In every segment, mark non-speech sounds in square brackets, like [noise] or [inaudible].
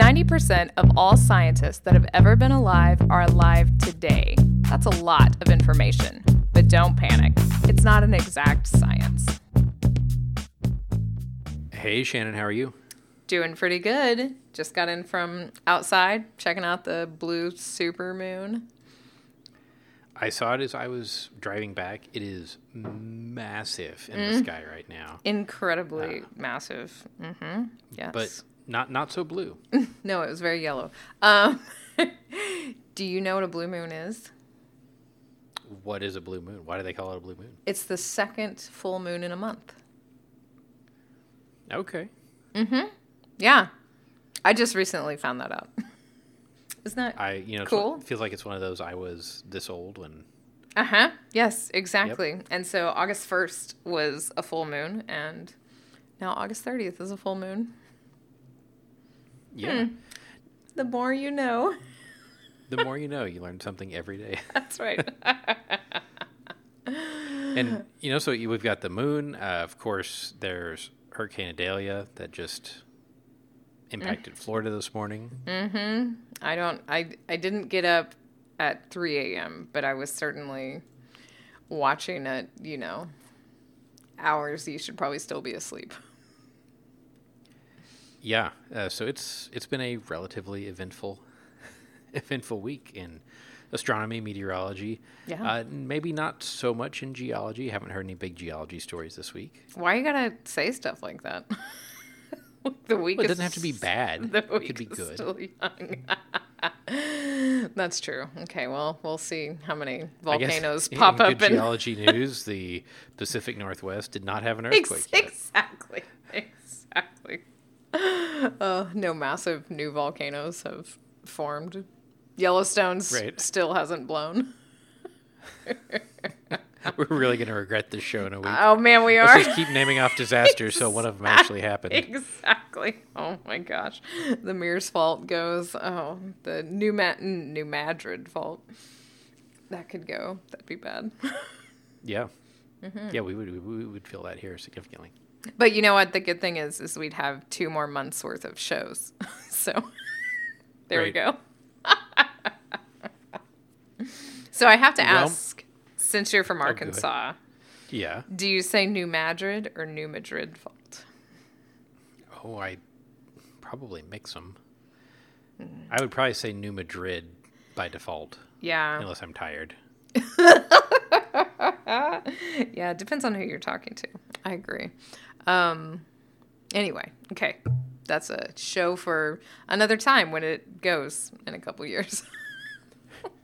90% of all scientists that have ever been alive are alive today. That's a lot of information. But don't panic, it's not an exact science. Hey, Shannon, how are you? Doing pretty good. Just got in from outside, checking out the blue super moon. I saw it as I was driving back. It is massive in Mm. the sky right now, Incredibly massive. Mm-hmm. Yes. but not not so blue. [laughs] no, it was very yellow. Um, [laughs] do you know what a blue moon is? what is a blue moon? Why do they call it a blue moon? It's the second full moon in a month. Okay. Mm-hmm. Yeah. I just recently found that out. [laughs] Isn't that? I you know Cool. feels like it's one of those I was this old when Uh huh. Yes, exactly. And so August 1st was a full moon, and now August 30th is a full moon. Yeah. Hmm. The more you know. [laughs] The more you know, you learn something every day. [laughs] That's right. [laughs] and you know, so we've got the moon. Uh, of course, there's Hurricane Idalia that just impacted Florida this morning. Mm-hmm. I don't, I, I didn't get up at 3 a.m., but I was certainly watching it. you know, hours you should probably still be asleep. Yeah, uh, so it's it's been a relatively eventful [laughs] eventful week in astronomy, meteorology. Yeah. Uh, maybe not so much in geology. Haven't heard any big geology stories this week. Why you gotta say stuff like that? [laughs] the week Well, it doesn't have to be [laughs] bad. The It week could be good. still young. That's true. Okay, well, we'll see how many I guess volcanoes in pop good up in geology news. The Pacific Northwest did not have an earthquake yet. exactly, exactly. [laughs] Uh, no massive new volcanoes have formed. Yellowstone's Right. still hasn't blown. [laughs] We're really going to regret this show in a week. Oh man, we are. Let's just keep naming off disasters so one of them actually happened. Exactly. Oh my gosh. The Meers fault goes. Oh, the New Ma- New Madrid fault. That could go. That'd be bad. [laughs] Yeah. Mm-hmm. Yeah, we would we would feel that here significantly. But you know what? The good thing is, is we'd have two more months worth of shows. [laughs] so there we go. [laughs] so I have to Well- ask, since you're from oh, ahead. Arkansas, Yeah. do you say New Madrid or New Madrid fault? Oh, I probably mix them. I would probably say New Madrid by default, Yeah. unless I'm tired. [laughs] [laughs] Yeah, it depends on who you're talking to. I agree. Um, anyway, okay. That's a show for another time when it goes in a couple years.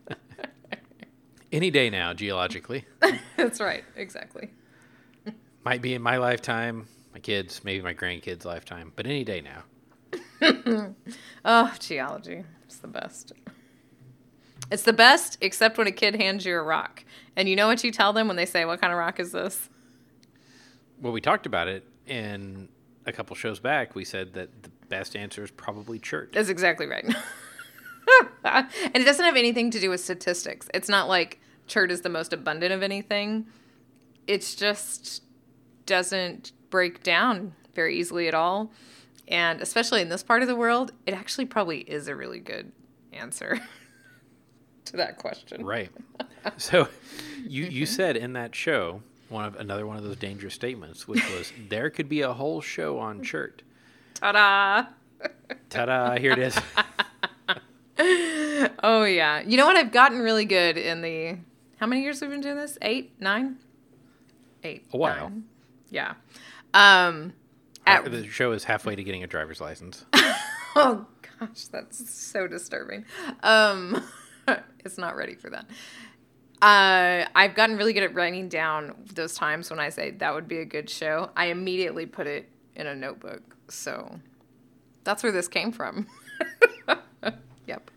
[laughs] Any day now, geologically. [laughs] That's right. Exactly. Might be in my lifetime, my kids, maybe my grandkids' lifetime, but any day now. Oh, geology. It's the best. It's the best, except when a kid hands you a rock. And you know what you tell them when they say, What kind of rock is this? Well, we talked about it in a couple shows back. We said that the best answer is probably chert. That's exactly right. [laughs] and it doesn't have anything to do with statistics. It's not like chert is the most abundant of anything. It's just doesn't break down very easily at all. And especially in this part of the world, it actually probably is a really good answer [laughs] to that question. Right. [laughs] So you you said in that show one of another one of those dangerous statements, which was [laughs] there could be a whole show on chert. Ta-da! Ta-da! Here it is. [laughs] Oh yeah. You know what? I've gotten really good in the how many years we've been doing this? Eight, nine, eight. A while. nine. Yeah. Um. At, the show is halfway to getting a driver's license. oh gosh, that's so disturbing. Um, [laughs] it's not ready for that. Uh, I've gotten really good at writing down those times when I say that would be a good show. I immediately put it in a notebook. So that's where this came from. [laughs] yep.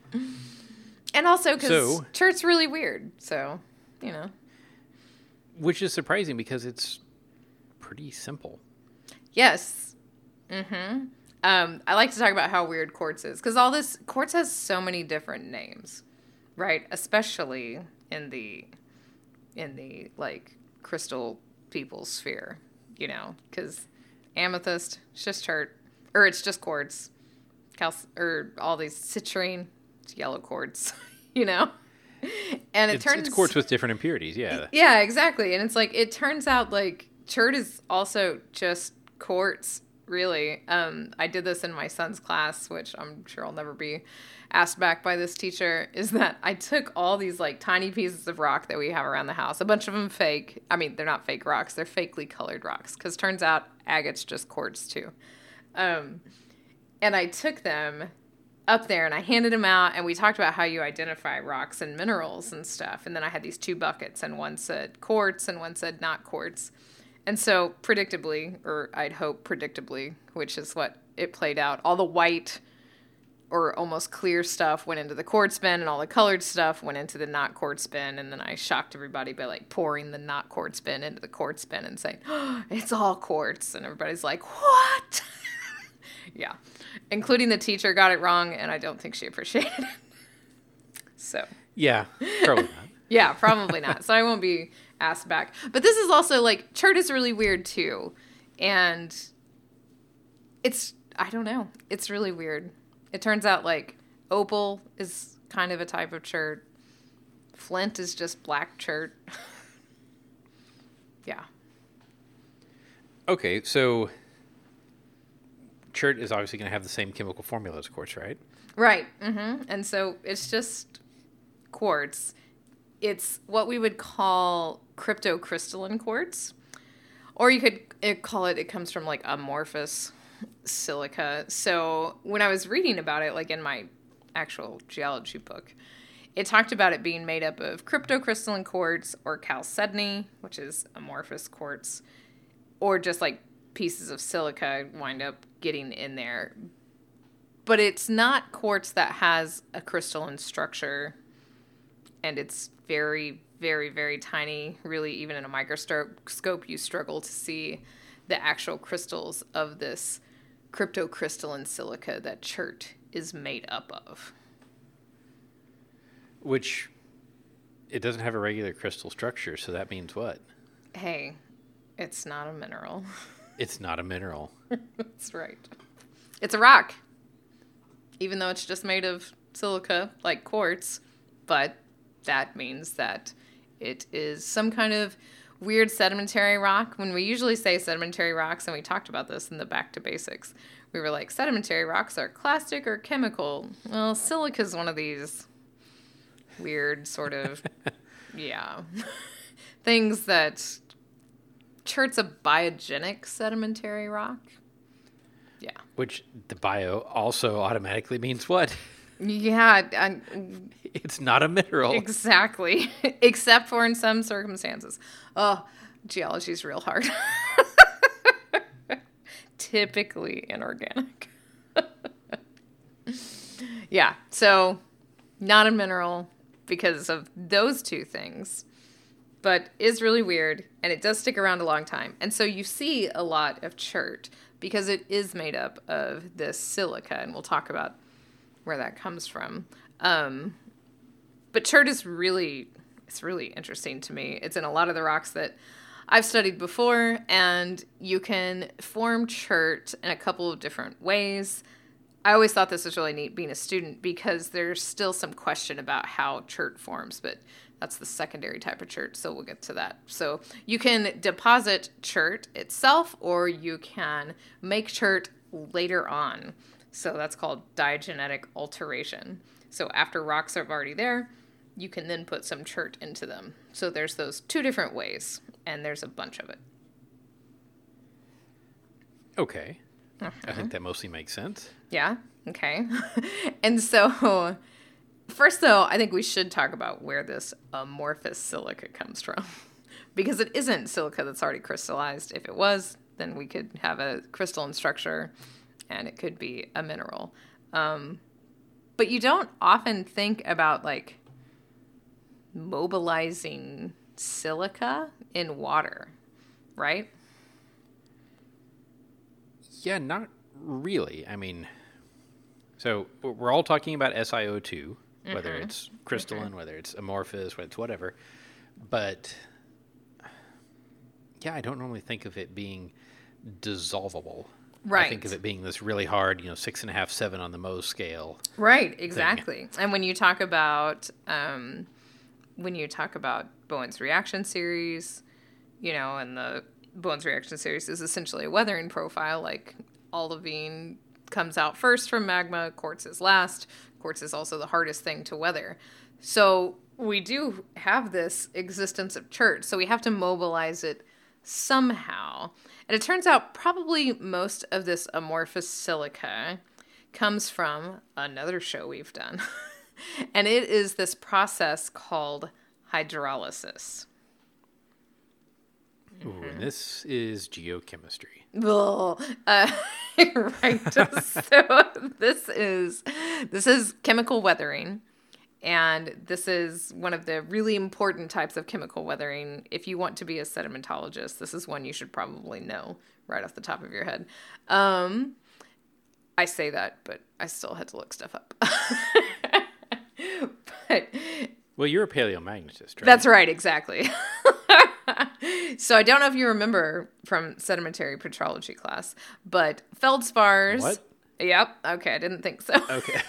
And also because So- chert's really weird. So, you know. Which is surprising because it's pretty simple. Yes. Mm-hmm. Um, I like to talk about how weird quartz is because all this quartz has so many different names, right? Especially in the in the like crystal people sphere, you know, because amethyst, it's just chert, or it's just quartz. cal or all these citrine yellow quartz, [laughs] you know. And it It's, turns it's quartz with different impurities. Yeah. yeah, exactly. And it's like it turns out like chert is also just quartz, really. Um, I did this in my son's class, which I'm sure I'll never be asked back by this teacher. Is that I took all these like tiny pieces of rock that we have around the house, a bunch of them fake. I mean, they're not fake rocks; they're fakely colored rocks. Because turns out agate's just quartz too. Um, and I took them up there and I handed them out and we talked about how you identify rocks and minerals and stuff. And then I had these two buckets and one said quartz and one said not quartz. And so predictably, or I'd hope predictably, which is what it played out, all the white or almost clear stuff went into the quartz bin and all the colored stuff went into the not quartz bin. And then I shocked everybody by like pouring the not quartz bin into the quartz bin and saying, oh, [gasps] it's all quartz. And everybody's like, what? [laughs] yeah. Including the teacher got it wrong, and I don't think she appreciated it. [laughs] So, Yeah. Probably not. [laughs] yeah, probably not. So I won't be asked back. But this is also like chert is really weird too. And it's I don't know. It's really weird. It turns out like opal is kind of a type of chert. Flint is just black chert. [laughs] yeah. Okay, so chert is obviously going to have the same chemical formula as quartz, right? Right. hmm And so it's just quartz. It's what we would call cryptocrystalline quartz. Or you could call it, it comes from like amorphous silica. So when I was reading about it, like in my actual geology book, it talked about it being made up of cryptocrystalline quartz or chalcedony, which is amorphous quartz, or just like pieces of silica wind up getting in there but it's not quartz that has a crystalline structure and it's very very very tiny really even in a microscope you struggle to see the actual crystals of this cryptocrystalline silica that chert is made up of Which it doesn't have a regular crystal structure, so that means what? hey it's not a mineral [laughs] It's not a mineral. that's right it's a rock even though it's just made of silica like quartz but that means that it is some kind of weird sedimentary rock. When we usually say sedimentary rocks and we talked about this in the back to basics we were like sedimentary rocks are clastic or chemical. Well silica is one of these weird sort of [laughs] yeah [laughs] things that chert's a biogenic sedimentary rock. Yeah. Which the bio also automatically means what? [laughs] yeah and It's not a mineral. Exactly. [laughs] Except for in some circumstances. Oh, geology's real hard. [laughs] Typically inorganic. [laughs] yeah, so not a mineral because of those two things, but is really weird and it does stick around a long time. And so you see a lot of chert because it is made up of this silica, and we'll talk about where that comes from. Um, but chert is really it's really interesting to me. It's in a lot of the rocks that i've studied before and you can form chert in a couple of different ways. I always thought this was really neat being a student because there's still some question about how chert forms but that's the secondary type of chert so we'll get to that. So you can deposit chert itself or you can make chert later on so that's called diagenetic alteration so after rocks are already there you can then put some chert into them. So there's those two different ways, and there's a bunch of it. Okay. I think uh-huh. that mostly makes sense. Yeah. Okay. [laughs] and so, first though, I think we should talk about where this amorphous silica comes from, [laughs] because it isn't silica that's already crystallized. If it was, then we could have a crystalline structure, and it could be a mineral. Um, but you don't often think about like mobilizing silica in water, right? Yeah, not really. I mean, so we're all talking about SiO2, whether it's crystalline, whether it's amorphous, whether it's whatever. But yeah, I don't normally think of it being dissolvable. I think Right. of it being this really hard, you know, six and a half, seven on the Mohs scale. Right, exactly. And when you talk about um, when you talk about Bowen's reaction series, you know, and the Bowen's reaction series is essentially a weathering profile. Like olivine comes out first from magma, quartz is last. Quartz is also the hardest thing to weather. So we do have this existence of chert, So we have to mobilize it somehow. And it turns out probably most of this amorphous silica comes from another show we've done. [laughs] and it is this process called hydrolysis. Ooh, Mm-hmm. and this is geochemistry. Well, [laughs] Uh, [laughs] right. so this is this is chemical weathering. And this is one of the really important types of chemical weathering. If you want to be a sedimentologist, this is one you should probably know right off the top of your head. Um, I say that, but I still had to look stuff up. [laughs] but Well, you're a paleomagnetist, right? that's right, exactly. [laughs] so I don't know if you remember from sedimentary petrology class, but feldspars. What? Yep. Okay, I didn't think so. Okay.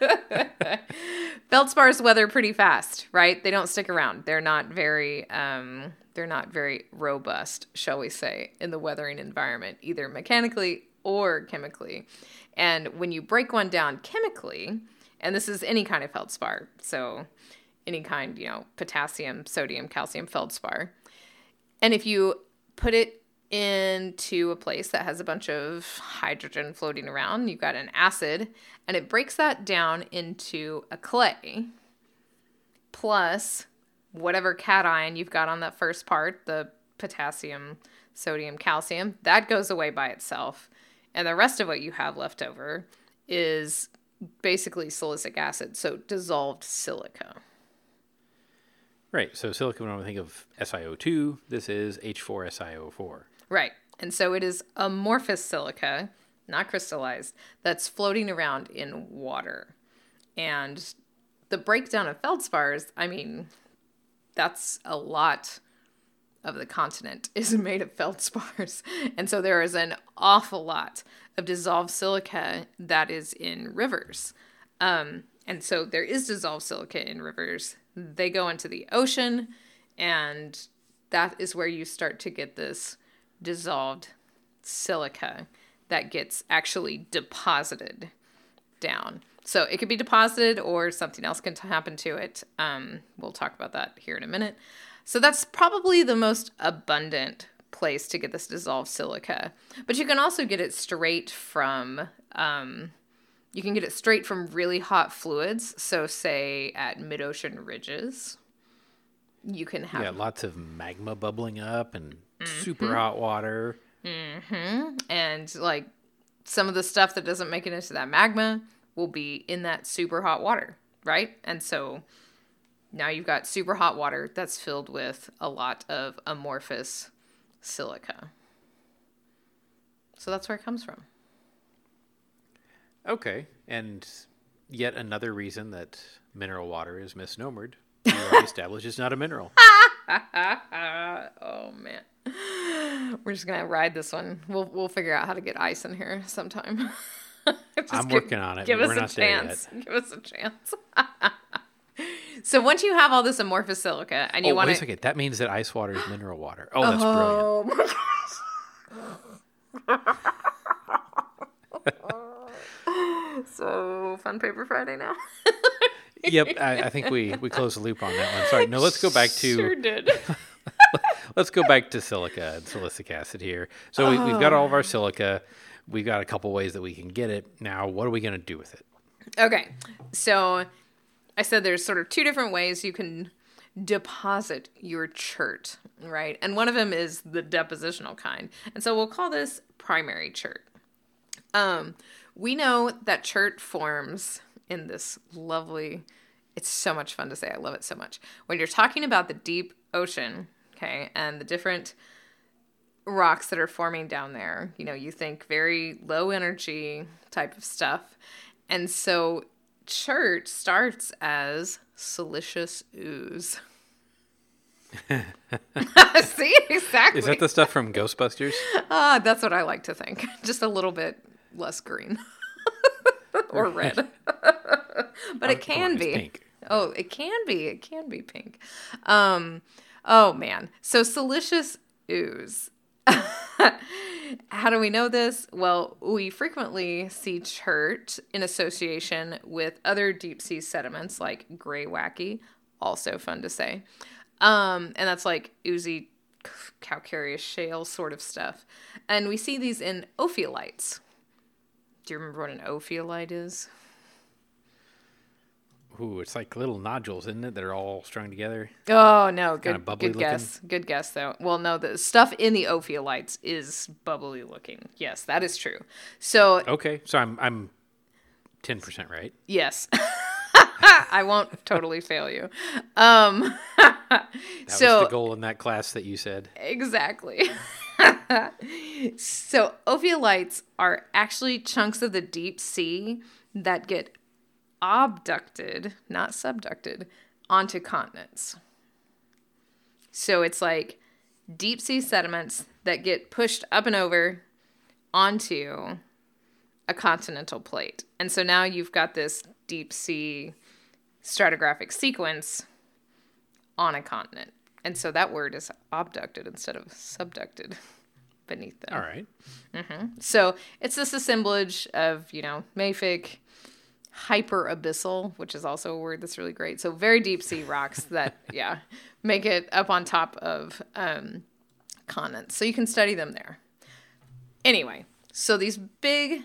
[laughs] feldspars weather pretty fast, right? They don't stick around. They're not very um they're not very robust, shall we say, in the weathering environment, either mechanically or chemically. And when you break one down chemically, and this is any kind of feldspar, so any kind, you know, potassium, sodium, calcium feldspar. And if you put it into a place that has a bunch of hydrogen floating around, you've got an acid, and it breaks that down into a clay plus whatever cation you've got on that first part, the potassium, sodium, calcium, that goes away by itself. And the rest of what you have left over is basically silicic acid, so dissolved silica. right. So silica, when I think of SiO2, this is H4SiO4. Right. And so it is amorphous silica, not crystallized, that's floating around in water. And the breakdown of feldspars, I mean, that's a lot of the continent [laughs] is made of feldspars. [laughs] And so there is an awful lot of dissolved silica that is in rivers. Um, and so there is dissolved silica in rivers. They go into the ocean, and that is where you start to get this dissolved silica that gets actually deposited down. So it could be deposited or something else can happen to it. Um, we'll talk about that here in a minute. So that's probably the most abundant place to get this dissolved silica. But you can also get it straight from um, you can get it straight from really hot fluids. So say at mid-ocean ridges, you can have Yeah, lots of magma bubbling up and Mm-hmm. super hot water. and like some of the stuff that doesn't make it into that magma will be in that super hot water, right? And so now you've got super hot water that's filled with a lot of amorphous silica. So that's where it comes from. Okay. And yet another reason that mineral water is misnomered. Already [laughs] established it's not a mineral. [laughs] oh man. We're just gonna ride this one. We'll we'll figure out how to get ice in here sometime. [laughs] I'm give- working on it, Give us we're a not there yet. chance. [laughs] Give us a chance. so once you have all this amorphous silica and you oh, want wait a to second. That means that ice water is mineral water. Oh, that's oh, brilliant. Oh my gosh. so fun paper Friday now. Yep, [laughs] I, I think we we closed the loop on that one. Sorry. No, let's go back to Sure did. [laughs] let's go back to silica and silicic acid here. So we, we've got all of Oh. our silica. We've got a couple ways that we can get it. Now, what are we going to do with it? Okay, so I said there's sort of two different ways you can deposit your chert, right? And one of them is the depositional kind. And so we'll call this primary chert. Um, we know that chert forms in this lovely, it's so much fun to say. I love it so much. When you're talking about the deep ocean, okay, and the different rocks that are forming down there. You know, you think very low energy type of stuff. And so chert starts as siliceous ooze. [laughs] See, exactly. Is that the stuff from Ghostbusters? Ah, that's what I like to think. [laughs] Just a little bit less green [laughs] or red, [laughs] but it can be. pink. Oh, it can be. It can be pink. Um, oh man. So siliceous ooze. [laughs] How do we know this? Well, we frequently see chert in association with other deep sea sediments like graywacke, also fun to say. Um, and that's like oozy calcareous shale sort of stuff. And we see these in ophiolites. Do you remember what an ophiolite is? Ooh, it's like little nodules, isn't it? That are all strung together. Oh no, good, kinda bubbly good guess. Good guess though. Well, no, the stuff in the ophiolites is bubbly looking. Yes, that is true. So Okay, so I'm I'm ten percent right. yes, [laughs] I won't totally fail you. Um, [laughs] That so was the goal in that class that you said. Exactly. [laughs] so, ophiolites are actually chunks of the deep sea that get abducted, not subducted, onto continents. So, it's like deep sea sediments that get pushed up and over onto a continental plate. And so now you've got this deep sea stratigraphic sequence on a continent. And so that word is abducted instead of subducted [laughs] beneath them. All right. So it's this assemblage of, you know, mafic, hyperabyssal, which is also a word that's really great. So very deep sea rocks [laughs] that, yeah, make it up on top of um, continents. So you can study them there. Anyway, so these big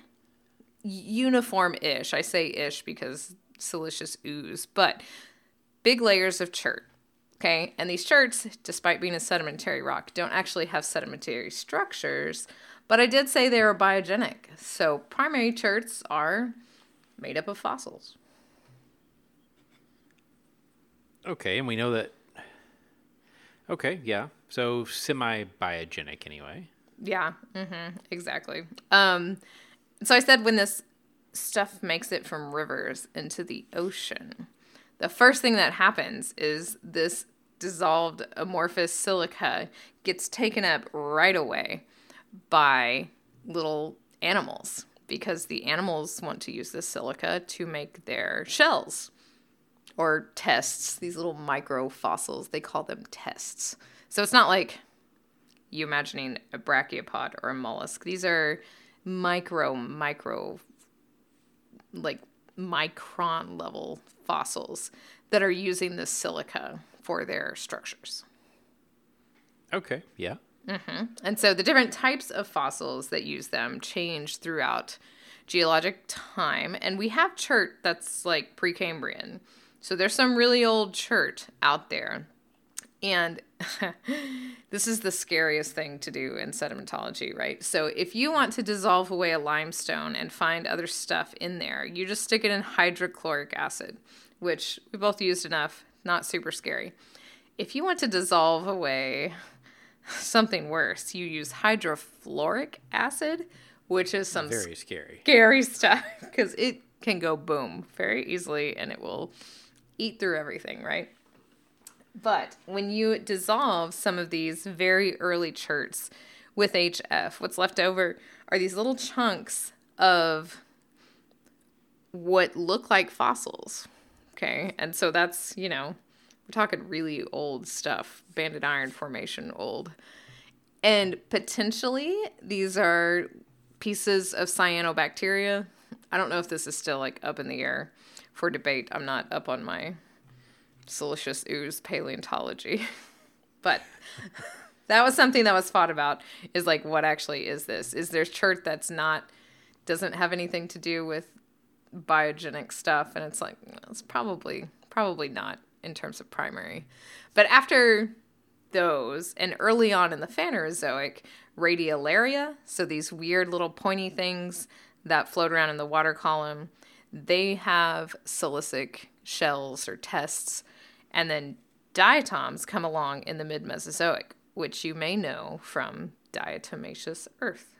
uniform ish, I say ish because siliceous ooze, but big layers of chert. Okay, and these cherts, despite being a sedimentary rock, don't actually have sedimentary structures, but I did say they are biogenic. So primary cherts are made up of fossils. Okay, and we know that. Okay, yeah. So semi biogenic anyway. Yeah, hmm exactly. Um, so I said when this stuff makes it from rivers into the ocean, the first thing that happens is this dissolved amorphous silica gets taken up right away by little animals because the animals want to use this silica to make their shells or tests, these little micro fossils. They call them tests. So it's not like you imagining a brachiopod or a mollusk. These are micro, micro, like micron level fossils that are using this silica for their structures. Okay, yeah. Mm-hmm. And so the different types of fossils that use them change throughout geologic time. And we have chert that's like Precambrian. So there's some really old chert out there. And [laughs] this is the scariest thing to do in sedimentology, right? So if you want to dissolve away a limestone and find other stuff in there, you just stick it in hydrochloric acid, which we both used enough, not super scary. If you want to dissolve away something worse, you use hydrofluoric acid, which is some Very scary. scary [laughs] stuff because it can go boom very easily and it will eat through everything, right? But when you dissolve some of these very early cherts with HF, what's left over are these little chunks of what look like fossils. Okay. And so that's, you know, we're talking really old stuff, banded iron formation old. And potentially these are pieces of cyanobacteria. I don't know if this is still like up in the air for debate. I'm not up on my siliceous ooze paleontology. [laughs] but [laughs] that was something that was fought about is like what actually is this? Is there chert that's not doesn't have anything to do with biogenic stuff and it's like it's probably probably not in terms of primary. But after those and early on in the Phanerozoic, radiolaria, so these weird little pointy things that float around in the water column, they have silicic shells or tests. And then diatoms come along in the mid Mesozoic, which you may know from diatomaceous earth.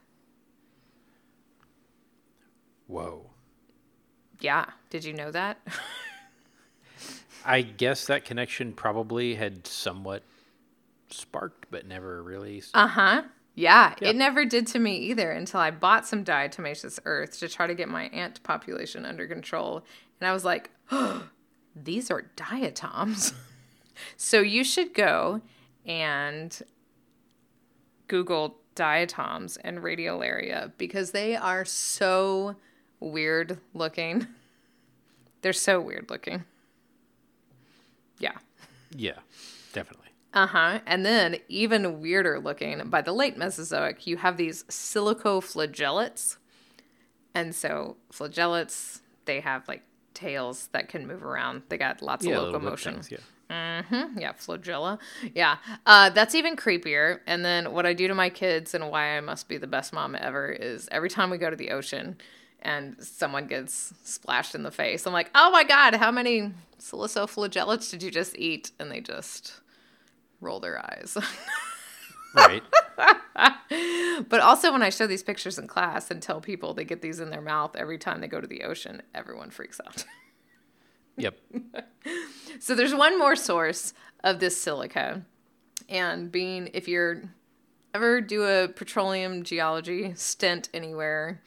Whoa. Yeah, did you know that? I guess that connection probably had somewhat sparked, but never really. Uh huh. Yeah, Yeah. it never did to me either until I bought some diatomaceous earth to try to get my ant population under control. And I was like, oh, [gasps] these are diatoms. [laughs] so you should go and Google diatoms and radiolaria because they are so weird looking. They're so weird looking. Yeah. yeah, definitely. Uh huh. And then, even weirder looking, by the late Mesozoic, you have these silicoflagellates. And so, flagellates, they have like tails that can move around. They got lots Yeah, of locomotion. things, yeah. hmm Yeah, flagella. Yeah. Uh, that's even creepier. And then, what I do to my kids and why I must be the best mom ever is every time we go to the ocean and someone gets splashed in the face, I'm like, oh my God, how many silicoflagellates did you just eat? And they just roll their eyes. [laughs] Right. but also, when I show these pictures in class and tell people they get these in their mouth every time they go to the ocean, everyone freaks out. [laughs] yep. so, there's one more source of this silica. And being, if you're ever do a petroleum geology stint anywhere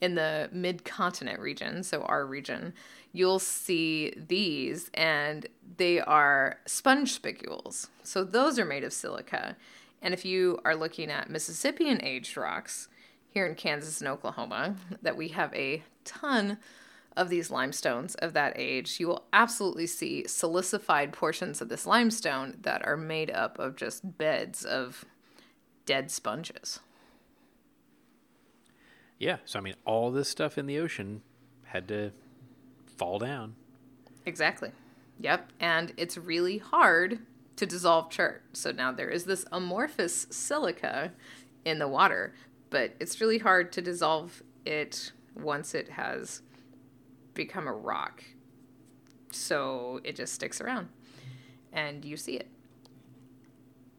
in the mid continent region, so our region, you'll see these and they are sponge spicules. So those are made of silica. And if you are looking at Mississippian aged rocks here in Kansas and Oklahoma, that we have a ton of these limestones of that age, you will absolutely see silicified portions of this limestone that are made up of just beds of dead sponges. Yeah. So I mean, all this stuff in the ocean had to fall down. Exactly. Yep. And it's really hard to dissolve chert. So now there is this amorphous silica in the water, but it's really hard to dissolve it once it has become a rock. So it just sticks around and you see it.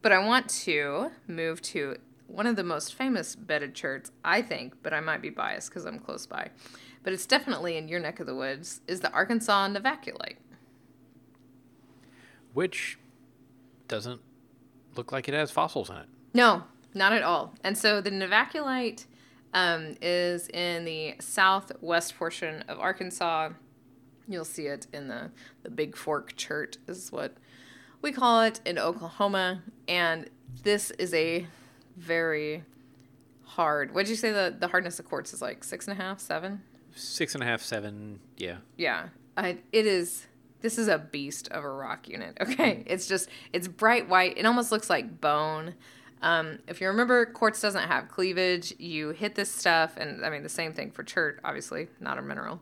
But I want to move to one of the most famous bedded cherts, I think, but I might be biased because I'm close by. But it's definitely in your neck of the woods, is the Arkansas Novaculite. which doesn't look like it has fossils in it. No, not at all. And so the Novaculite um, is in the southwest portion of Arkansas. You'll see it in the, the Bigfork Chert, is what we call it in Oklahoma. And this is a very hard. What did you say the, the hardness of quartz is like? Six and a half, seven? Six and a half, seven. Yeah. Yeah, I, it is. This is a beast of a rock unit. [laughs] Okay, it's just it's bright white. It almost looks like bone. Um, if you remember, quartz doesn't have cleavage. You hit this stuff, and I mean the same thing for chert. Obviously, not a mineral.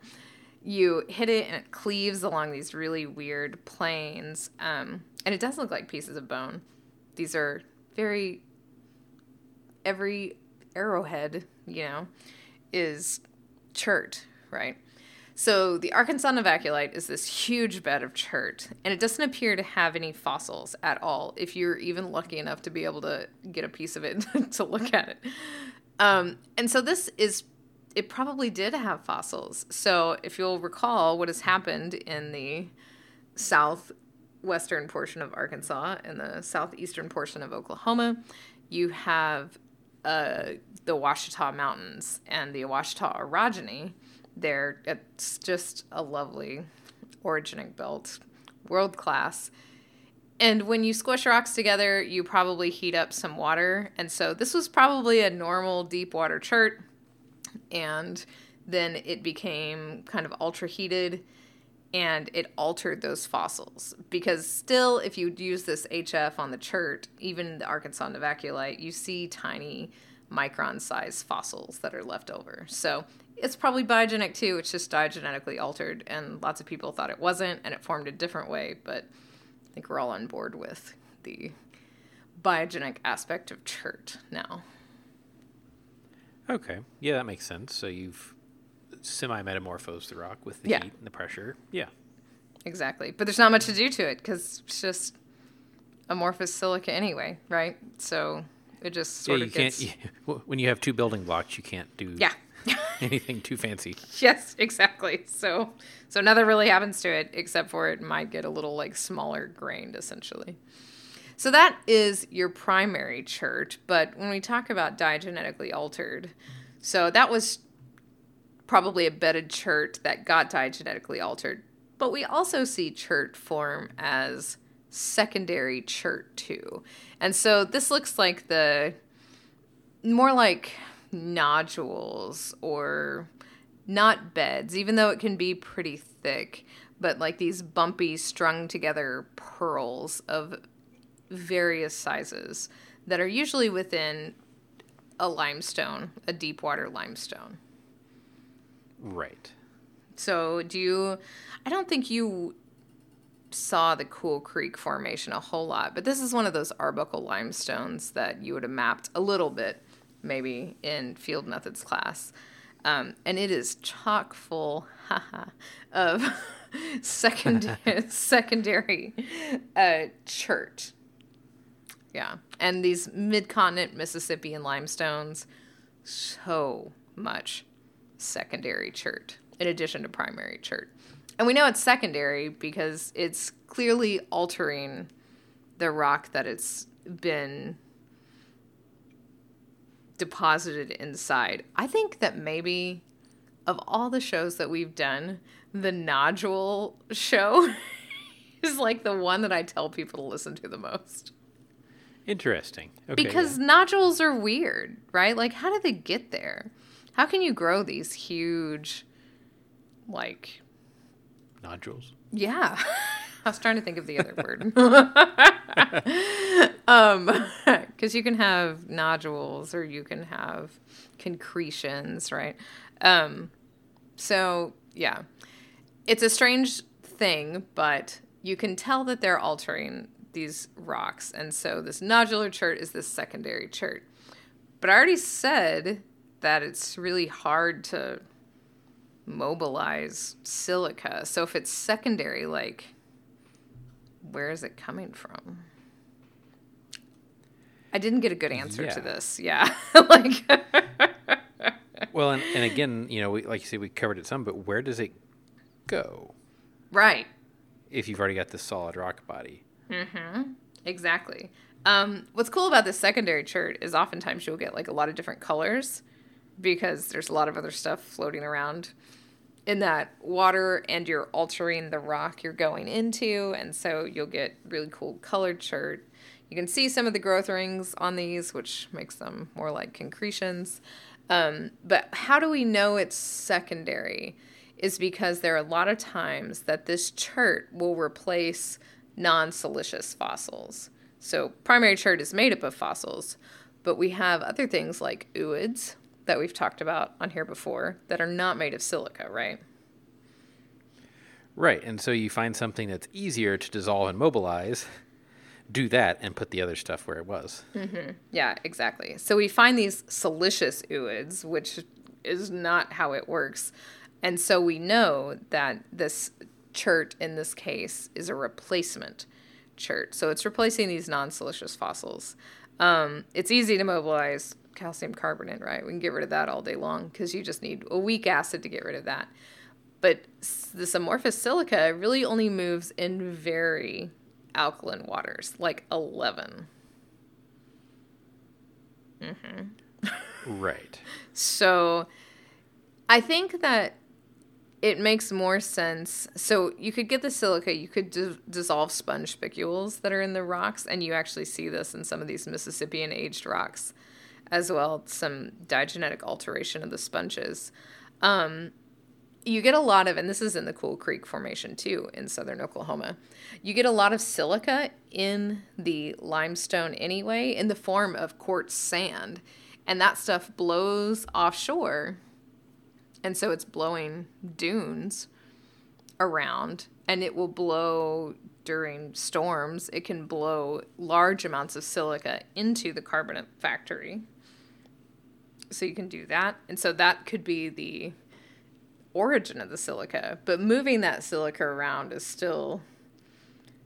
You hit it, and it cleaves along these really weird planes, um, and it does look like pieces of bone. These are very every arrowhead, you know, is chert, right? So the Arkansas Novaculite is this huge bed of chert, and it doesn't appear to have any fossils at all. If you're even lucky enough to be able to get a piece of it [laughs] to look at it, um, and so this is it probably did have fossils. So if you'll recall what has happened in the southwestern portion of Arkansas and the southeastern portion of Oklahoma, you have uh, the Ouachita Mountains and the Ouachita orogeny. There, it's just a lovely orogenic belt, world class. And when you squish rocks together, you probably heat up some water. And so this was probably a normal deep water chert. And then it became kind of ultra heated and it altered those fossils. Because still, if you use this HF on the chert, even the Arkansas Novaculite, you see tiny micron sized fossils that are left over. So it's probably biogenic too. It's just diagenetically altered. And lots of people thought it wasn't and it formed a different way. But I think we're all on board with the biogenic aspect of chert now. Okay. Yeah, that makes sense. So you've semi metamorphosed the rock with the Yeah. heat and the pressure. Yeah. Exactly. But there's not much to do to it because it's just amorphous silica anyway, right? So it just Yeah, sort you of can't. gets. [laughs] You, when you have two building blocks, you can't do Yeah. [laughs] anything too fancy. [laughs] yes, exactly. So so nothing really happens to it except for it might get a little like smaller grained essentially. So that is your primary chert. But when we talk about diagenetically altered, so that was probably a bedded chert that got diagenetically altered. But we also see chert form as secondary chert too. And so this looks like the more like nodules or not beds, even though it can be pretty thick, but like these bumpy, strung together pearls of various sizes that are usually within a limestone, a deep water limestone. Right. So, do you? I don't think you saw the Cool Creek Formation a whole lot, but this is one of those Arbuckle limestones that you would have mapped a little bit, maybe in field methods class. Um, and it is chock full [laughs] of [laughs] second, [laughs] secondary uh, chert. Yeah. And these mid continent Mississippian limestones, so much secondary chert in addition to primary chert. And we know it's secondary because it's clearly altering the rock that it's been deposited inside. I think that maybe of all the shows that we've done, the nodule show [laughs] is like the one that I tell people to listen to the most. Interesting. Okay, because yeah. nodules are weird, right? Like, how did they get there? How can you grow these huge, like, nodules? Yeah. [laughs] I was trying to think of the other word. [laughs] [laughs] um, because you can have nodules or you can have concretions, right? Um, so yeah, it's a strange thing, but you can tell that they're altering these rocks, and so this nodular chert is this secondary chert. But I already said that it's really hard to mobilize silica. So if it's secondary, like, where is it coming from? I didn't get a good answer Yeah. to this. Yeah. [laughs] like, [laughs] Well, and, and again, you know, we, like you said, we covered it some, but where does it go right. if you've already got this solid rock body? Mm-hmm. Exactly. Um, what's cool about this secondary chert is oftentimes you'll get like a lot of different colors because there's a lot of other stuff floating around in that water and you're altering the rock you're going into and so you'll get really cool colored chert. You can see some of the growth rings on these which makes them more like concretions. Um, but how do we know it's secondary? Is because there are a lot of times that this chert will replace non siliceous fossils. So, primary chert is made up of fossils, but we have other things like ooids that we've talked about on here before that are not made of silica, right? Right. And so you find something that's easier to dissolve and mobilize, do that, and put the other stuff where it was. Yeah, exactly. So we find these siliceous ooids, which is not how it works. And so we know that this chert in this case is a replacement chert. So it's replacing these non siliceous fossils. Um, it's easy to mobilize calcium carbonate, right? We can get rid of that all day long because you just need a weak acid to get rid of that. But this amorphous silica really only moves in very alkaline waters, like 11. Mm-hmm. [laughs] Right. So I think that it makes more sense. So you could get the silica, you could di- dissolve sponge spicules that are in the rocks, and you actually see this in some of these Mississippian aged rocks as well, some diagenetic alteration of the sponges. Um, you get a lot of, and this is in the Cool Creek Formation too in southern Oklahoma. You get a lot of silica in the limestone anyway, in the form of quartz sand, and that stuff blows offshore, and so it's blowing dunes around, and it will blow during storms. It can blow large amounts of silica into the carbonate factory. So you can do that, and so that could be the origin of the silica, but moving that silica around is still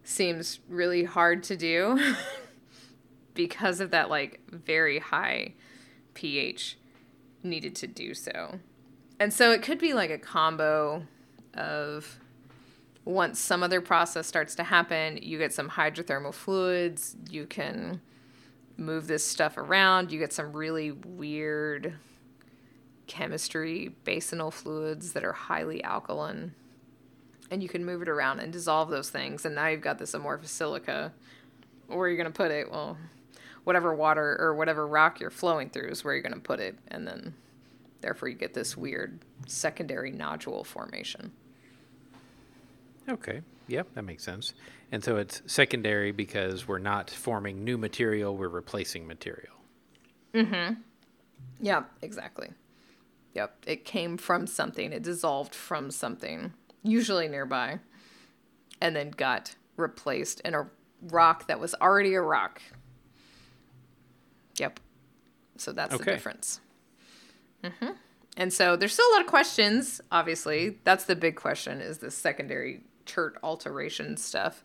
seems really hard to do [laughs] because of that like very high pH needed to do so. And so it could be like a combo of once some other process starts to happen, you get some hydrothermal fluids, you can move this stuff around, you get some really weird chemistry, basinal fluids that are highly alkaline. And you can move it around and dissolve those things. And now you've got this amorphous silica. Where are you're going to put it? Well, whatever water or whatever rock you're flowing through is where you're going to put it. And then, therefore, you get this weird secondary nodule formation. Okay. Yep, that makes sense. And so it's secondary because we're not forming new material, we're replacing material. Mm-hmm. Yeah, exactly. Yep. It came from something. It dissolved from something, usually nearby, and then got replaced in a rock that was already a rock. Yep. So that's Okay. the difference. Mm-hmm. And so there's still a lot of questions, obviously. That's the big question is the secondary chert alteration stuff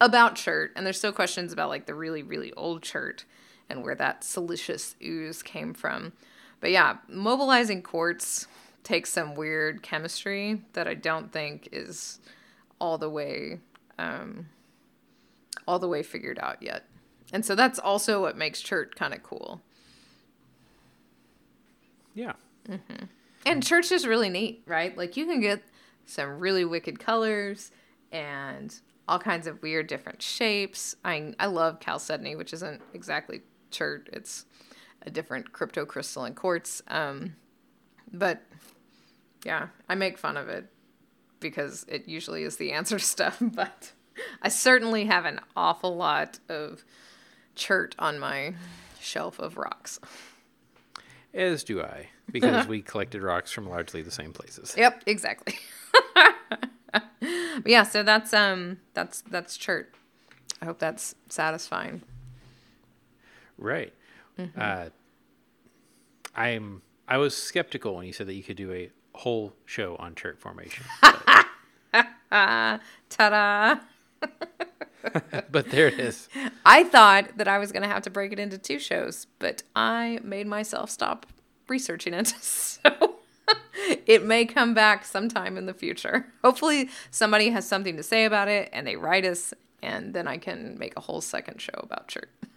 about chert. And there's still questions about like the really, really old chert and where that siliceous ooze came from. But yeah, mobilizing quartz takes some weird chemistry that I don't think is all the way um, all the way figured out yet. And so that's also what makes chert kind of cool. Yeah. And chert is really neat, right? Like you can get some really wicked colors and all kinds of weird different shapes. I I love chalcedony, which isn't exactly chert. It's a different cryptocrystalline quartz. Um, but yeah, I make fun of it because it usually is the answer stuff. [laughs] But I certainly have an awful lot of chert on my shelf of rocks. As do I, because [laughs] we collected rocks from largely the same places. Yep, exactly. [laughs] [laughs] yeah, so that's um that's that's chert. I hope that's satisfying. Right. Uh, I'm. I was skeptical when you said that you could do a whole show on chert formation, [laughs] but, Ta-da! [laughs] but there it is. I thought that I was going to have to break it into two shows, but I made myself stop researching it. So [laughs] it may come back sometime in the future. [laughs] Hopefully somebody has something to say about it and they write us and then I can make a whole second show about chert. [laughs]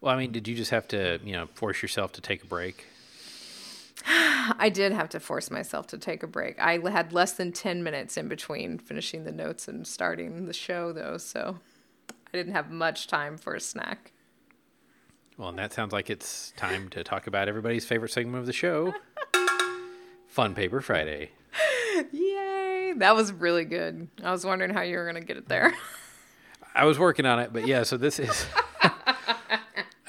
Well, I mean, did you just have to, you know, force yourself to take a break? I did have to force myself to take a break. I had less than 10 minutes in between finishing the notes and starting the show, though, so I didn't have much time for a snack. Well, and that sounds like it's time to talk about everybody's favorite segment of the show Fun Paper Friday. Yay! That was really good. I was wondering how you were going to get it there. I was working on it, but yeah, so this is a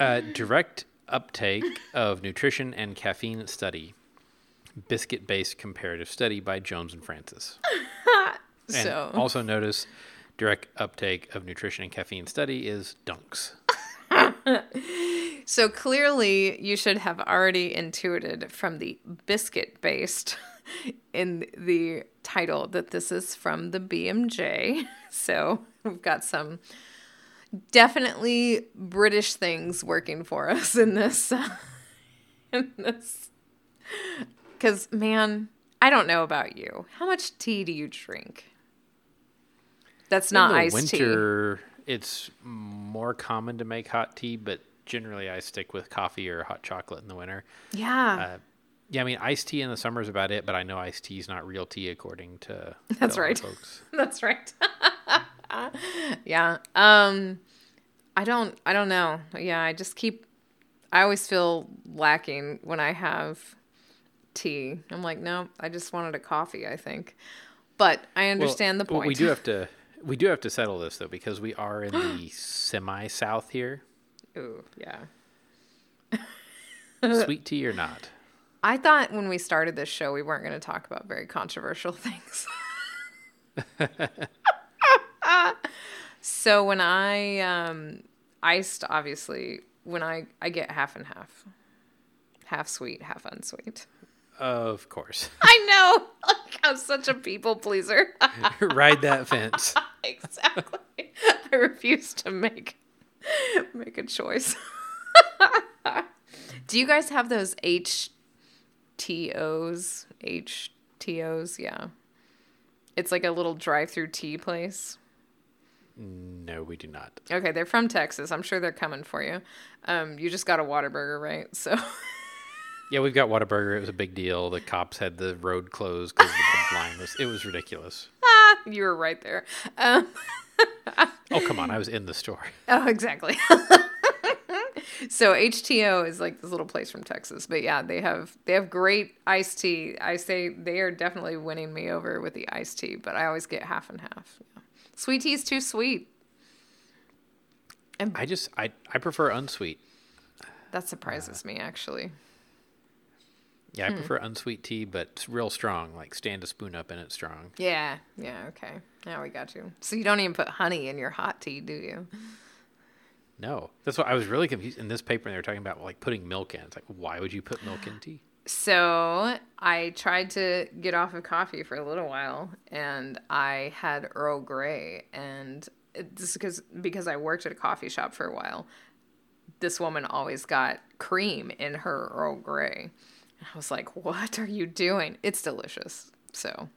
[laughs] uh, direct uptake of nutrition and caffeine study, biscuit based comparative study by Jones and Francis. [laughs] And so, also notice direct uptake of nutrition and caffeine study is dunks. [laughs] so clearly, you should have already intuited from the biscuit based [laughs] in the title that this is from the BMJ. [laughs] So we've got some definitely British things working for us in this. [laughs] in this. Because, man, I don't know about you. How much tea do you drink? That's not In the iced tea. winter, it's more common to make hot tea, but generally I stick with coffee or hot chocolate in the winter. Yeah. Uh, yeah, I mean, iced tea in the summer is about it, but I know iced tea is not real tea according to [laughs] [laughs] That's right. folks. That's right. yeah. Um I don't I don't know. Yeah, I just keep I always feel lacking when I have tea. I'm like, no, I just wanted a coffee, I think. But I understand Well, the point. We do have [laughs] to we do have to settle this though because we are in the [gasps] semi south here. Ooh, yeah. Sweet tea or not? [laughs] I thought when we started this show we weren't going to talk about very controversial [laughs] things. so when I um iced obviously when I I get half and half. Half sweet, half unsweet. Of course. [laughs] I know. Like, I'm such a people pleaser. Ride that fence. exactly. I refuse to make [laughs] make a choice. [laughs] Do you guys have those HTeaOs? HTeaOs, yeah. It's like a little drive-through tea place. No, we do not. Okay, they're from Texas. I'm sure they're coming for you. Um, you just got a Whataburger, right? So [laughs] Yeah, we've got Whataburger. It was a big deal. The cops had the road closed because the line was. It was ridiculous. You were right there. Um, [laughs] Oh come on! I was in the store. oh, exactly. [laughs] so HTeaO is like this little place from Texas, but yeah, they have they have great iced tea. I say they are definitely winning me over with the iced tea, but I always get half and half. Yeah. Sweet tea is too sweet. And I just I I prefer unsweet. That surprises me actually. Yeah, I hmm. prefer unsweet tea, but it's real strong. Like stand a spoon up in it strong. Yeah, yeah, okay. Now we got you. So you don't even put honey in your hot tea, do you? No, that's what I was really confused in this paper. They were talking about like putting milk in. It's like, why would you put milk in tea? So I tried to get off of coffee for a little while, and I had Earl Grey, and is because because I worked at a coffee shop for a while. This woman always got cream in her Earl Grey. I was like, "What are you doing?" It's delicious. So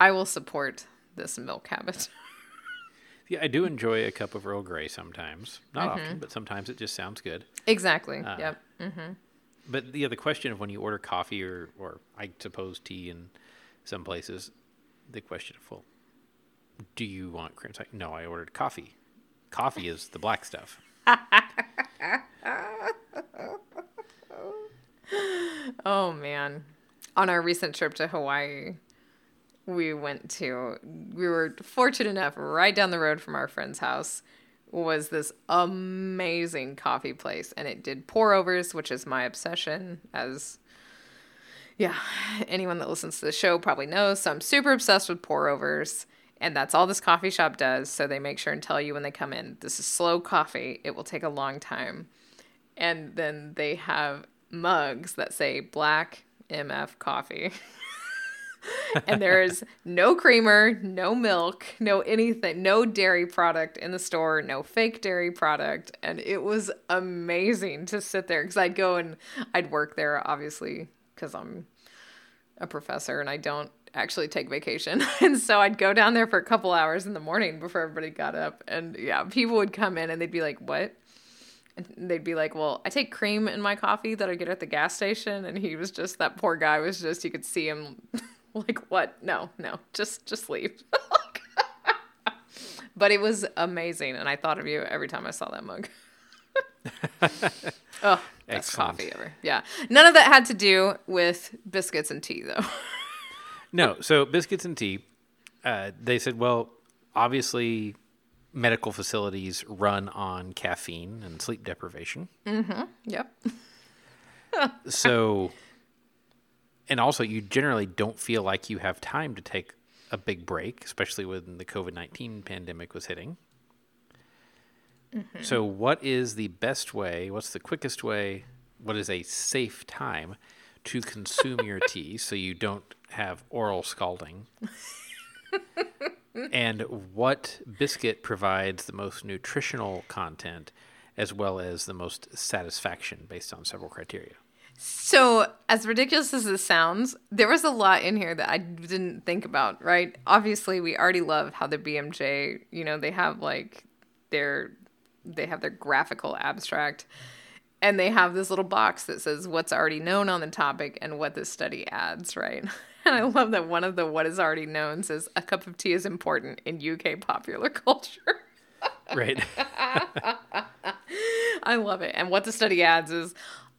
I will support this milk habit. [laughs] Yeah, I do enjoy a cup of Earl Grey sometimes. Not often, but sometimes it just sounds good. exactly. Ah. yep. But yeah, the question of when you order coffee or, or I suppose tea in some places, the question of well, do you want cream? It's like, no, I ordered coffee. Coffee is the black stuff. [laughs] Oh man. On our recent trip to Hawaii, we went to we were fortunate enough right down the road from our friend's house was this amazing coffee place and it did pour overs, which is my obsession as yeah, anyone that listens to the show probably knows. So I'm super obsessed with pour overs. And that's all this coffee shop does. So they make sure and tell you when they come in, this is slow coffee. It will take a long time and then they have mugs that say black MF coffee. [laughs] and there is no creamer, no milk, no anything, no dairy product in the store, no fake dairy product. And it was amazing to sit there because I'd go and I'd work there, obviously, because I'm a professor and I don't actually take vacation. [laughs] And so I'd go down there for a couple hours in the morning before everybody got up. And yeah, people would come in and they'd be like, What? And they'd be like, Well, I take cream in my coffee that I get at the gas station. And he was just, that poor guy was just, you could see him [laughs] like, What? No, no, just, just leave. [laughs] but it was amazing. And I thought of you every time I saw that mug. [laughs] oh, best coffee ever. Yeah. None of that had to do with biscuits and tea, though. No, so biscuits and tea. Uh, they said, well, obviously, medical facilities run on caffeine and sleep deprivation. Mm-hmm. yep. [laughs] So, and also, you generally don't feel like you have time to take a big break, especially when the COVID 19 pandemic was hitting. Mm-hmm. So, what is the best way? What's the quickest way? What is a safe time to consume your [laughs] tea so you don't have oral scalding? [laughs] Mm-hmm. and what biscuit provides the most nutritional content as well as the most satisfaction based on several criteria? So, as ridiculous as this sounds, there was a lot in here that I didn't think about, right? Obviously, we already love how the BMJ, you know, they have like their they have their graphical abstract and they have this little box that says what's already known on the topic and what this study adds, right? [laughs] And [laughs] I love that one of the what is already known says a cup of tea is important in UK popular culture. [laughs] Right. I love it. And what the study adds is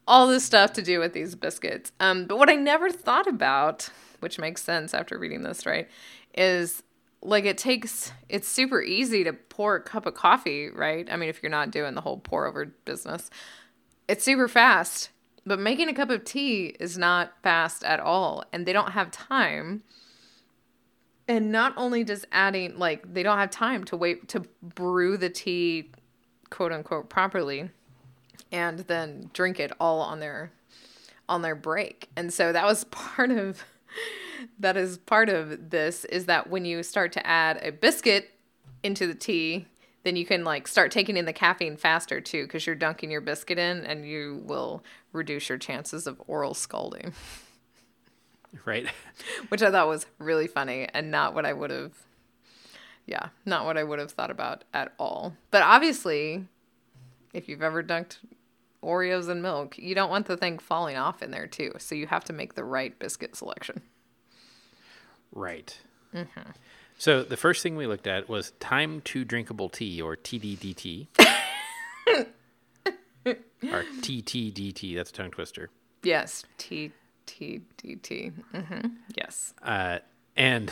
all this stuff to do with these biscuits. Um, but what I never thought about, which makes sense after reading this, right, is like it takes, it's super easy to pour a cup of coffee, right? I mean, if you're not doing the whole pour over business, it's super fast. But making a cup of tea is not fast at all. And they don't have time. And not only does adding, like, they don't have time to wait to brew the tea, quote unquote, properly and then drink it all on their on their break. And so that was [laughs] part of that is part of this is that when you start to add a biscuit into the tea, then you can like start taking in the caffeine faster too because you're dunking your biscuit in and you will reduce your chances of oral scalding. [laughs] Right. [laughs] which I thought was really funny and not what I would have, yeah, not what I would have thought about at all. But obviously, if you've ever dunked Oreos in milk, you don't want the thing falling off in there too. So you have to make the right biscuit selection. Right. Mm-hmm. So the first thing we looked at was time to drinkable tea or TDDT. [laughs] or TTDT. That's a tongue twister. Yes, T T D T. Mm-hmm. Yes. Uh, and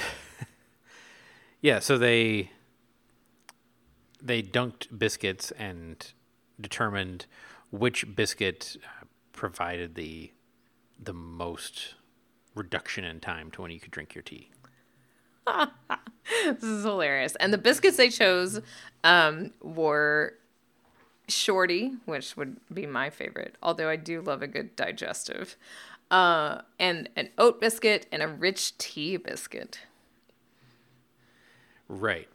[laughs] yeah, so they they dunked biscuits and determined which biscuit uh, provided the the most reduction in time to when you could drink your tea. [laughs] This is hilarious. And the biscuits they chose um, were shorty, which would be my favorite, although I do love a good digestive, uh, and an oat biscuit and a rich tea biscuit. Right.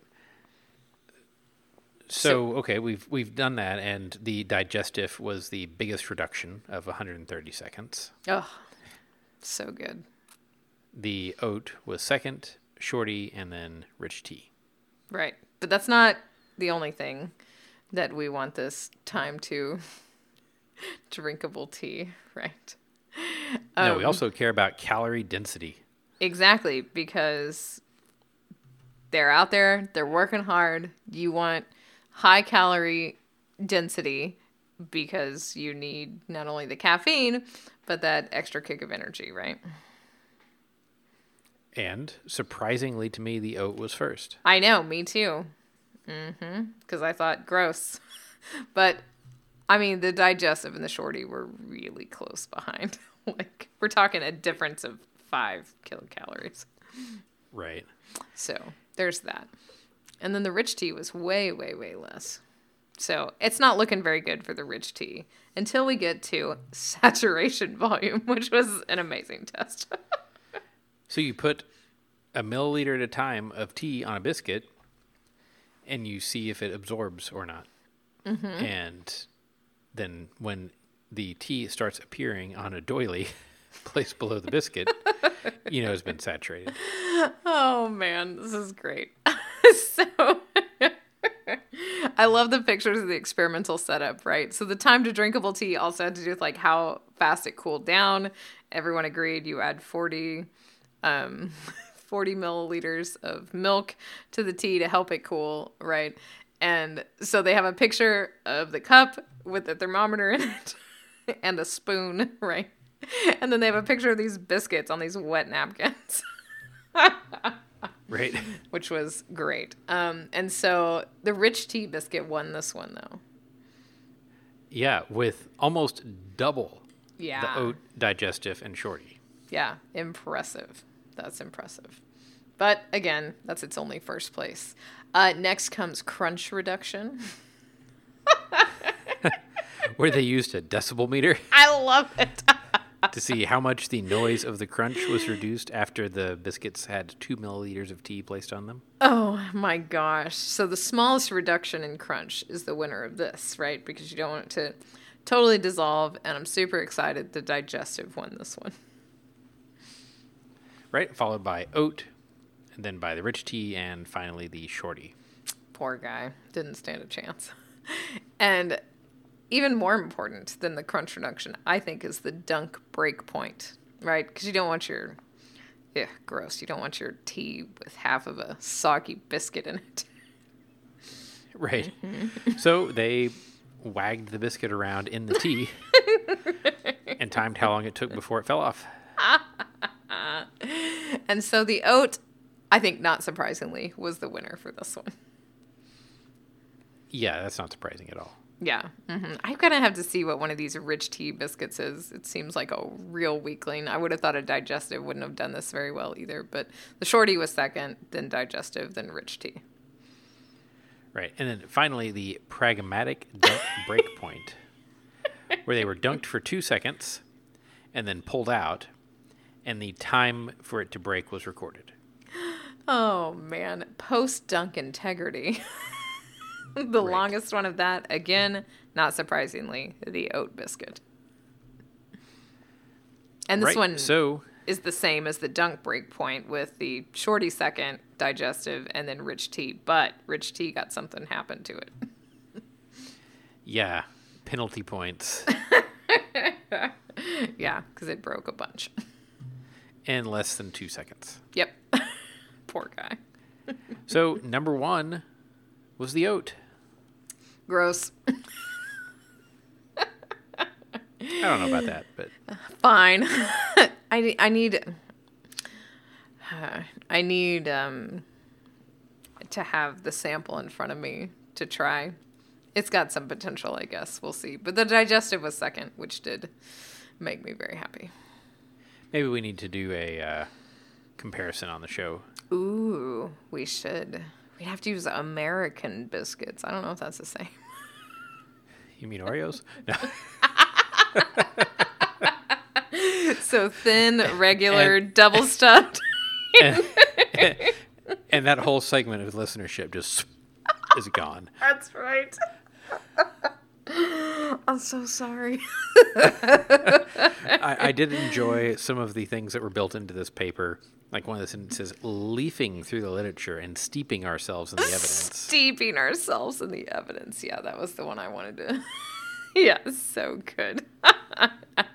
So, okay, we've we've done that, and the digestive was the biggest reduction of 130 seconds. Oh, so good. The oat was second, shorty, and then rich tea. Right. But that's not the only thing that we want this time to [laughs] drinkable tea, [laughs] right? no, Um, we also care about calorie density. Exactly, because they're out there, they're working hard. You want high calorie density because you need not only the caffeine, but that extra kick of energy, right? And surprisingly to me, the oat was first. I know, me too. Mm-hmm. Because I thought gross. [laughs] but I mean, the digestive and the shorty were really close behind. [laughs] like, we're talking a difference of five kilocalories. Right. So there's that. And then the rich tea was way, way, way less. So it's not looking very good for the rich tea until we get to [laughs] saturation volume, which was an amazing test. So you put a milliliter at a time of tea on a biscuit, and you see if it absorbs or not. Mm-hmm. And then when the tea starts appearing on a doily [laughs] placed below the biscuit, you know it's been saturated. oh man, this is great. [laughs] so [laughs] I love the pictures of the experimental setup, right? So the time to drinkable tea also had to do with like how fast it cooled down. Everyone agreed you add 40 um [laughs] 40 milliliters of milk to the tea to help it cool, right? And so they have a picture of the cup with the thermometer in it [laughs] and a spoon, [laughs] right? And then they have a picture of these biscuits on these wet napkins. Right. which was great. Um, and so the rich tea biscuit won this one though. Yeah, with almost double Yeah. the oat digestive and shorty. Yeah, impressive. That's impressive. But again, that's its only first place. Uh, next comes crunch reduction. [laughs] Where they used a decibel meter [laughs] I love it. to see how much the noise of the crunch was reduced after the biscuits had two milliliters of tea placed on them. oh my gosh. So the smallest reduction in crunch is the winner of this, right? Because you don't want it to totally dissolve. And I'm super excited the digestive won this one. Right, followed by oat, and then by the rich tea, and finally the shorty. Poor guy. Didn't stand a chance. [laughs] And even more important than the crunch reduction, I think, is the dunk break point, right? Because you don't want your, yeah, gross. You don't want your tea with half of a soggy biscuit in it. [laughs] Right. so they wagged the biscuit around in the tea [laughs] and timed how long it took before it fell off. [laughs] And so the oat, I think, not surprisingly, was the winner for this one. Yeah, that's not surprising at all. Yeah. hmm I'm to have to see what one of these rich tea biscuits is. It seems like a real weakling. I would have thought a digestive wouldn't have done this very well either, but the shorty was second, then digestive, then rich tea. Right. And then finally, the pragmatic dunk break point, where they were dunked for two seconds and then pulled out, and the time for it to break was recorded. Oh man, post dunk integrity. [laughs] the Right. longest one of that, again, not surprisingly, the oat biscuit. And this right. one, So is the same as the dunk break point with the shorty second digestive and then rich tea, but rich tea got something happen to it. Yeah, penalty points [laughs] yeah, because it broke a bunch. [laughs] in less than two seconds. Yep. [laughs] Poor guy. So number one was the oat. Gross. [laughs] I don't know about that, but Fine. [laughs] I, I need. [sighs] I need um, to have the sample in front of me to try. It's got some potential, I guess. We'll see. But the digestive was second, which did make me very happy. Maybe we need to do a uh, comparison on the show. Ooh, we should. We'd have to use American biscuits. I don't know if that's the same. [laughs] You mean Oreos? [laughs] No. So thin, [laughs] regular, double stuffed. and, and that whole segment of listenership just is gone. That's right. [gasps] I'm so sorry. I, I did enjoy some of the things that were built into this paper. Like one of the sentences, leafing through the literature and steeping ourselves in the evidence. [laughs] Steeping ourselves in the evidence. Yeah, that was the one I wanted to. [laughs] yeah, so good. [laughs]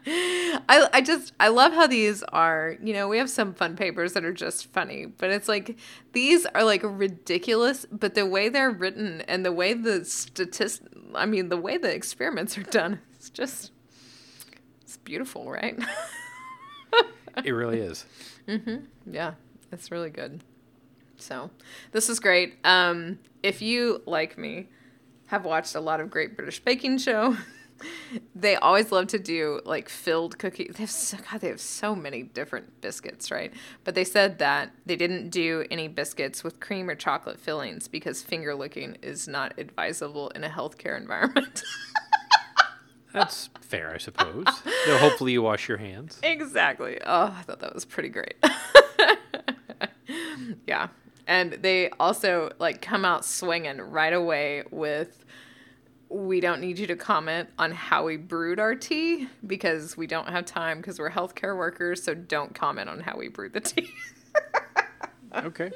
I, I just I love how these are. You know, we have some fun papers that are just funny, but it's like these are like ridiculous. But the way they're written and the way the statist, I mean, the way the experiments are done, it's just it's beautiful, right? [laughs] It really is. Yeah, it's really good. So, this is great. Um, if you, like me, have watched a lot of Great British Baking Show, [laughs] they always love to do like filled cookies. They have so, God, they have so many different biscuits, right? But they said that they didn't do any biscuits with cream or chocolate fillings because finger licking is not advisable in a healthcare environment. [laughs] That's fair, I suppose. Though hopefully you wash your hands. Exactly. Oh, I thought that was pretty great. [laughs] yeah. And they also like come out swinging right away with we don't need you to comment on how we brewed our tea because we don't have time because we're healthcare workers, so don't comment on how we brewed the tea. [laughs] Okay.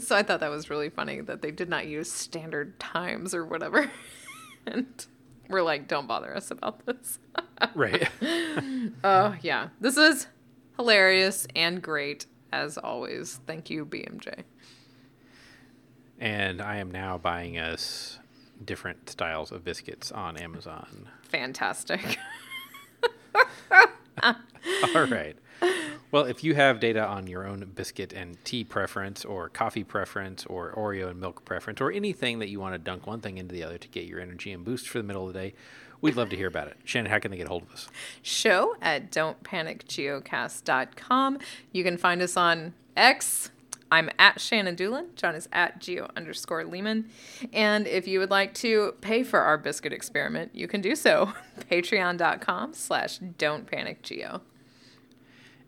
so I thought that was really funny that they did not use standard times or whatever. [laughs] and we're like, don't bother us about this. [laughs] Right. Oh, yeah. This is hilarious and great as always. Thank you, BMJ. And I am now buying us different styles of biscuits on Amazon. Fantastic. [laughs] [laughs] All right. Well, if you have data on your own biscuit and tea preference, or coffee preference, or Oreo and milk preference, or anything that you want to dunk one thing into the other to get your energy and boost for the middle of the day, we'd love to hear about it. Shannon, how can they get hold of us? Show at don'tpanicgeocast.com. You can find us on X. I'm at Shannon Dulin. John is at geo underscore Leeman. And if you would like to pay for our biscuit experiment, you can do so. [laughs] Patreon.com slash don'tpanicgeo.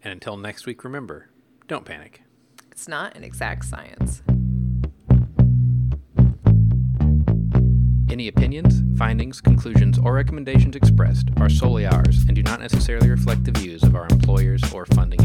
And until next week, remember don't panic. It's not an exact science. Any opinions, findings, conclusions, or recommendations expressed are solely ours and do not necessarily reflect the views of our employers or funding.